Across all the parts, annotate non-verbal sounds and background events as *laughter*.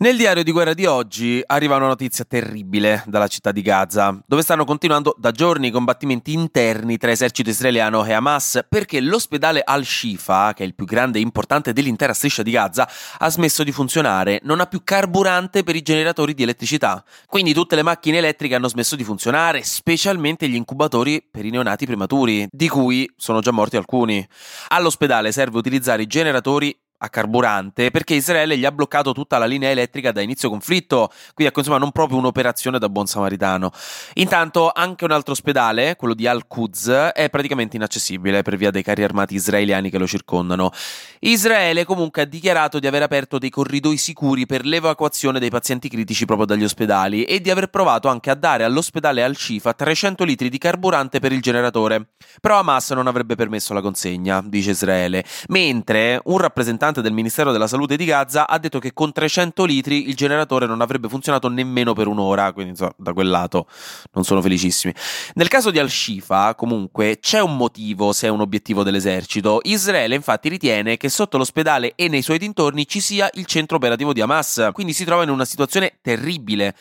Nel diario di guerra di oggi arriva una notizia terribile dalla città di Gaza, dove stanno continuando da giorni i combattimenti interni tra esercito israeliano e Hamas perché l'ospedale Al-Shifa, che è il più grande e importante dell'intera striscia di Gaza, ha smesso di funzionare, non ha più carburante per i generatori di elettricità. Quindi tutte le macchine elettriche hanno smesso di funzionare, specialmente gli incubatori per i neonati prematuri, di cui sono già morti alcuni. All'ospedale serve utilizzare i generatori a carburante perché Israele gli ha bloccato tutta la linea elettrica da inizio conflitto, quindi ecco insomma non proprio un'operazione da buon samaritano. Intanto anche un altro ospedale, quello di Al-Quds, è praticamente inaccessibile per via dei carri armati israeliani che lo circondano. Israele comunque ha dichiarato di aver aperto dei corridoi sicuri per l'evacuazione dei pazienti critici proprio dagli ospedali e di aver provato anche a dare all'ospedale Al-Shifa 300 litri di carburante per il generatore. Però Hamas non avrebbe permesso la consegna, dice Israele, mentre un rappresentante rappresentante del Ministero della Salute di Gaza ha detto che con 300 litri il generatore non avrebbe funzionato nemmeno per un'ora, quindi insomma, da quel lato non sono felicissimi. Nel caso di Al-Shifa, comunque, c'è un motivo se è un obiettivo dell'esercito. Israele infatti ritiene che sotto l'ospedale e nei suoi dintorni ci sia il centro operativo di Hamas, quindi si trova in una situazione terribile.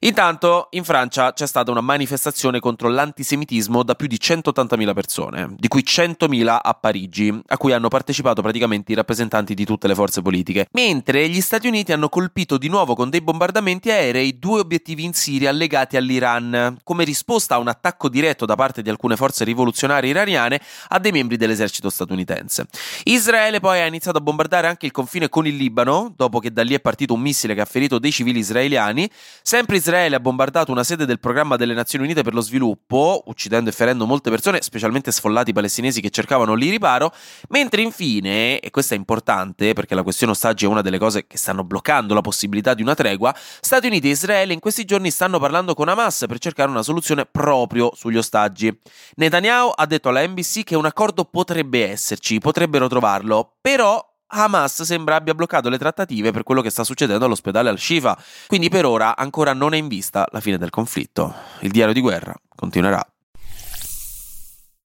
Intanto in Francia c'è stata una manifestazione contro l'antisemitismo da più di 180.000 persone, di cui 100.000 a Parigi, a cui hanno partecipato praticamente i rappresentanti di tutte le forze politiche. Mentre gli Stati Uniti hanno colpito di nuovo con dei bombardamenti aerei due obiettivi in Siria legati all'Iran, come risposta a un attacco diretto da parte di alcune forze rivoluzionarie iraniane a dei membri dell'esercito statunitense. Israele poi ha iniziato a bombardare anche il confine con il Libano, dopo che da lì è partito un missile che ha ferito dei civili israeliani. Sempre Israele ha bombardato una sede del programma delle Nazioni Unite per lo sviluppo, uccidendo e ferendo molte persone, specialmente sfollati palestinesi che cercavano lì riparo, mentre infine, e questo è importante perché la questione ostaggi è una delle cose che stanno bloccando la possibilità di una tregua, Stati Uniti e Israele in questi giorni stanno parlando con Hamas per cercare una soluzione proprio sugli ostaggi. Netanyahu ha detto alla NBC che un accordo potrebbe esserci, potrebbero trovarlo, però Hamas sembra abbia bloccato le trattative per quello che sta succedendo all'ospedale Al-Shifa, quindi per ora ancora non è in vista la fine del conflitto. Il diario di guerra continuerà.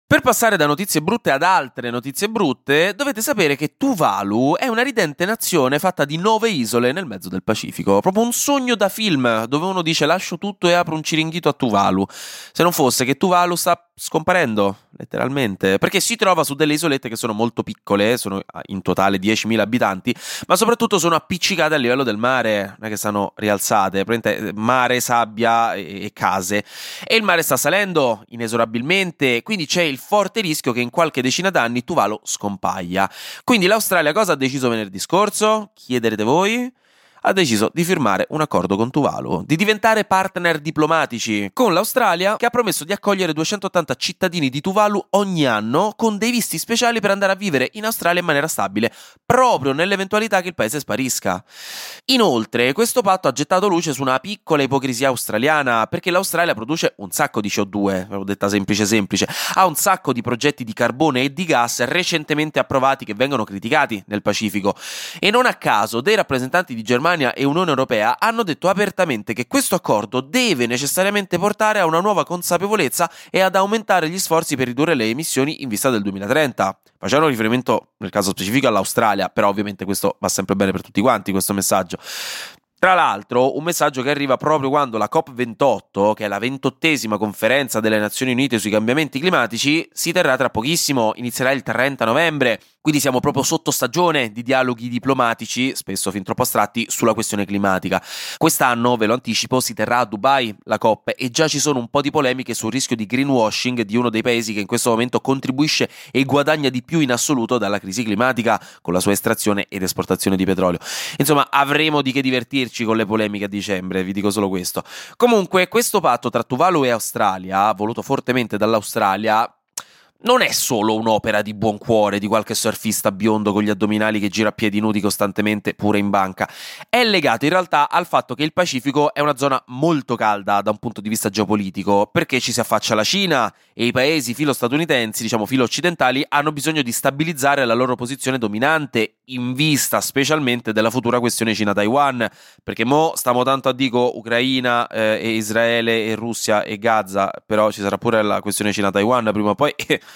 Per passare da notizie brutte ad altre notizie brutte, dovete sapere che Tuvalu è una ridente nazione fatta di nove isole nel mezzo del Pacifico. Proprio un sogno da film, dove uno dice lascio tutto e apro un ciringhito a Tuvalu. Se non fosse che Tuvalu sta scomparendo, letteralmente, perché si trova su delle isolette che sono molto piccole, sono in totale 10.000 abitanti, ma soprattutto sono appiccicate a livello del mare, non è che stanno rialzate, mare, sabbia e case. E il mare sta salendo inesorabilmente, quindi c'è il forte rischio che in qualche decina d'anni Tuvalu scompaia. Quindi l'Australia cosa ha deciso venerdì scorso? Chiederete voi? Ha deciso di firmare un accordo con Tuvalu, di diventare partner diplomatici con l'Australia che ha promesso di accogliere 280 cittadini di Tuvalu ogni anno con dei visti speciali per andare a vivere in Australia in maniera stabile, proprio nell'eventualità che il paese sparisca. Inoltre, questo patto ha gettato luce su una piccola ipocrisia australiana, perché l'Australia produce un sacco di CO2, l'ho detta semplice semplice, ha un sacco di progetti di carbone e di gas recentemente approvati che vengono criticati nel Pacifico e non a caso dei rappresentanti di Germania Germania e Unione Europea hanno detto apertamente che questo accordo deve necessariamente portare a una nuova consapevolezza e ad aumentare gli sforzi per ridurre le emissioni in vista del 2030. Facevano riferimento nel caso specifico all'Australia, però ovviamente questo va sempre bene per tutti quanti, questo messaggio. Tra l'altro, un messaggio che arriva proprio quando la COP28, che è la ventottesima conferenza delle Nazioni Unite sui cambiamenti climatici, si terrà tra pochissimo, inizierà il 30 novembre. Quindi siamo proprio sotto stagione di dialoghi diplomatici, spesso fin troppo astratti, sulla questione climatica. Quest'anno, ve lo anticipo, si terrà a Dubai la COP e già ci sono un po' di polemiche sul rischio di greenwashing di uno dei paesi che in questo momento contribuisce e guadagna di più in assoluto dalla crisi climatica con la sua estrazione ed esportazione di petrolio. Insomma, avremo di che divertirci con le polemiche a dicembre, vi dico solo questo. Comunque, questo patto tra Tuvalu e Australia, voluto fortemente dall'Australia, non è solo un'opera di buon cuore di qualche surfista biondo con gli addominali che gira a piedi nudi costantemente pure in banca, è legato in realtà al fatto che il Pacifico è una zona molto calda da un punto di vista geopolitico, perché ci si affaccia la Cina e i paesi filo statunitensi, diciamo filo occidentali, hanno bisogno di stabilizzare la loro posizione dominante in vista specialmente della futura questione Cina-Taiwan, perché mo stiamo tanto a dico Ucraina eh, e Israele e Russia e Gaza, però ci sarà pure la questione Cina-Taiwan prima o poi *laughs*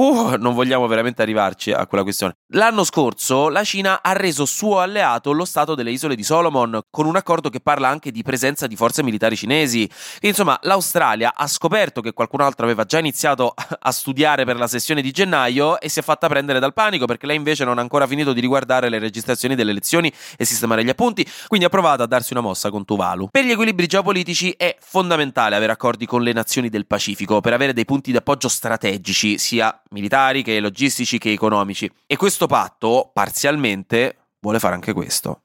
Uh, non vogliamo veramente arrivarci a quella questione. L'anno scorso la Cina ha reso suo alleato lo Stato delle Isole di Solomon con un accordo che parla anche di presenza di forze militari cinesi. Insomma, l'Australia ha scoperto che qualcun altro aveva già iniziato *laughs* a studiare per la sessione di gennaio e si è fatta prendere dal panico perché lei invece non ha ancora finito di riguardare le registrazioni delle elezioni e sistemare gli appunti, quindi ha provato a darsi una mossa con Tuvalu. Per gli equilibri geopolitici è fondamentale avere accordi con le nazioni del Pacifico per avere dei punti di appoggio strategici, sia militari che logistici che economici. E questo patto, parzialmente, vuole fare anche questo.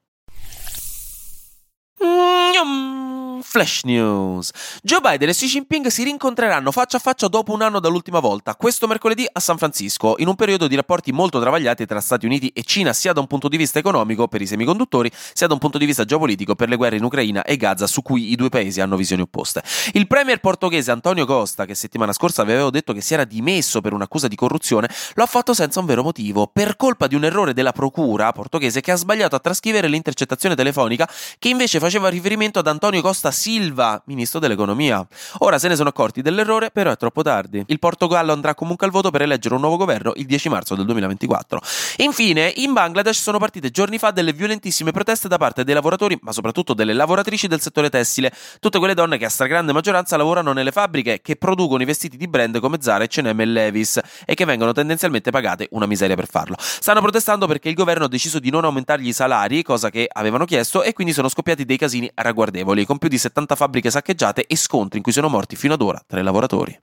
Flash News. Joe Biden e Xi Jinping si rincontreranno faccia a faccia dopo un anno dall'ultima volta, questo mercoledì a San Francisco, in un periodo di rapporti molto travagliati tra Stati Uniti e Cina, sia da un punto di vista economico per i semiconduttori, sia da un punto di vista geopolitico per le guerre in Ucraina e Gaza, su cui i due paesi hanno visioni opposte. Il premier portoghese Antonio Costa, che settimana scorsa vi avevo detto che si era dimesso per un'accusa di corruzione, lo ha fatto senza un vero motivo, per colpa di un errore della procura portoghese che ha sbagliato a trascrivere l'intercettazione telefonica che invece faceva riferimento ad Antonio Costa Silva, ministro dell'economia. Ora se ne sono accorti dell'errore, però è troppo tardi. Il Portogallo andrà comunque al voto per eleggere un nuovo governo il 10 marzo del 2024. Infine, in Bangladesh sono partite giorni fa delle violentissime proteste da parte dei lavoratori, ma soprattutto delle lavoratrici del settore tessile, tutte quelle donne che a stragrande maggioranza lavorano nelle fabbriche che producono i vestiti di brand come Zara, H&M e Levis e che vengono tendenzialmente pagate una miseria per farlo. Stanno protestando perché il governo ha deciso di non aumentargli i salari, cosa che avevano chiesto, e quindi sono scoppiati dei casini ragguardevoli, con più di di 70 fabbriche saccheggiate e scontri in cui sono morti fino ad ora tre lavoratori.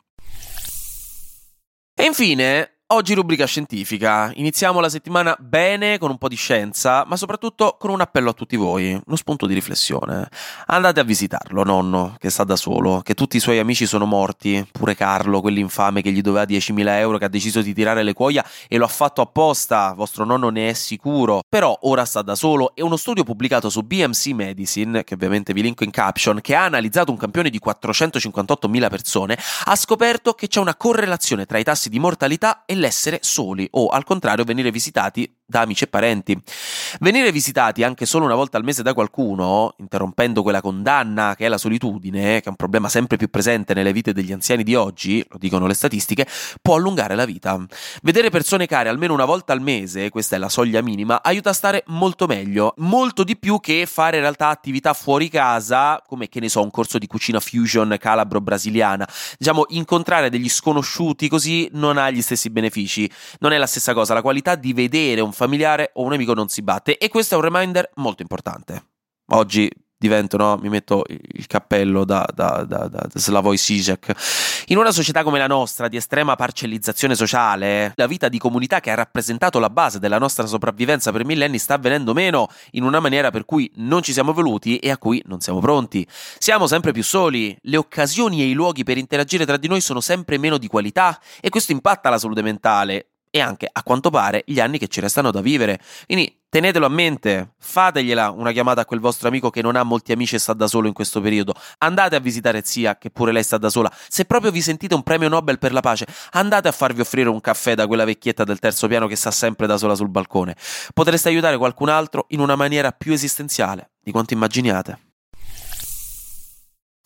E infine, Oggi rubrica scientifica. Iniziamo la settimana bene con un po' di scienza, ma soprattutto con un appello a tutti voi, uno spunto di riflessione. Andate a visitarlo, nonno, che sta da solo, che tutti i suoi amici sono morti, pure Carlo, quell'infame che gli doveva 10.000 euro, che ha deciso di tirare le cuoia e lo ha fatto apposta, vostro nonno ne è sicuro. Però ora sta da solo e uno studio pubblicato su BMC Medicine, che ovviamente vi linko in caption, che ha analizzato un campione di 458.000 persone, ha scoperto che c'è una correlazione tra i tassi di mortalità e l'essere soli o al contrario venire visitati da amici e parenti. Venire visitati anche solo una volta al mese da qualcuno, interrompendo quella condanna che è la solitudine, che è un problema sempre più presente nelle vite degli anziani di oggi, lo dicono le statistiche, può allungare la vita. Vedere persone care almeno una volta al mese, questa è la soglia minima, aiuta a stare molto meglio, molto di più che fare in realtà attività fuori casa, come che ne so, un corso di cucina fusion calabro-brasiliana. Diciamo, incontrare degli sconosciuti così non ha gli stessi benefici. Non è la stessa cosa, la qualità di vedere un familiare o un amico non si batte e questo è un reminder molto importante. Oggi divento, no? mi metto il cappello da, da, da, da Slavoj Zizek. In una società come la nostra, di estrema parcellizzazione sociale, la vita di comunità che ha rappresentato la base della nostra sopravvivenza per millenni sta avvenendo meno in una maniera per cui non ci siamo voluti e a cui non siamo pronti. Siamo sempre più soli, le occasioni e i luoghi per interagire tra di noi sono sempre meno di qualità e questo impatta la salute mentale e anche, a quanto pare, gli anni che ci restano da vivere. Quindi tenetelo a mente, fategliela una chiamata a quel vostro amico che non ha molti amici e sta da solo in questo periodo. Andate a visitare zia, che pure lei sta da sola. Se proprio vi sentite un premio Nobel per la pace, andate a farvi offrire un caffè da quella vecchietta del terzo piano che sta sempre da sola sul balcone. Potreste aiutare qualcun altro in una maniera più esistenziale di quanto immaginiate.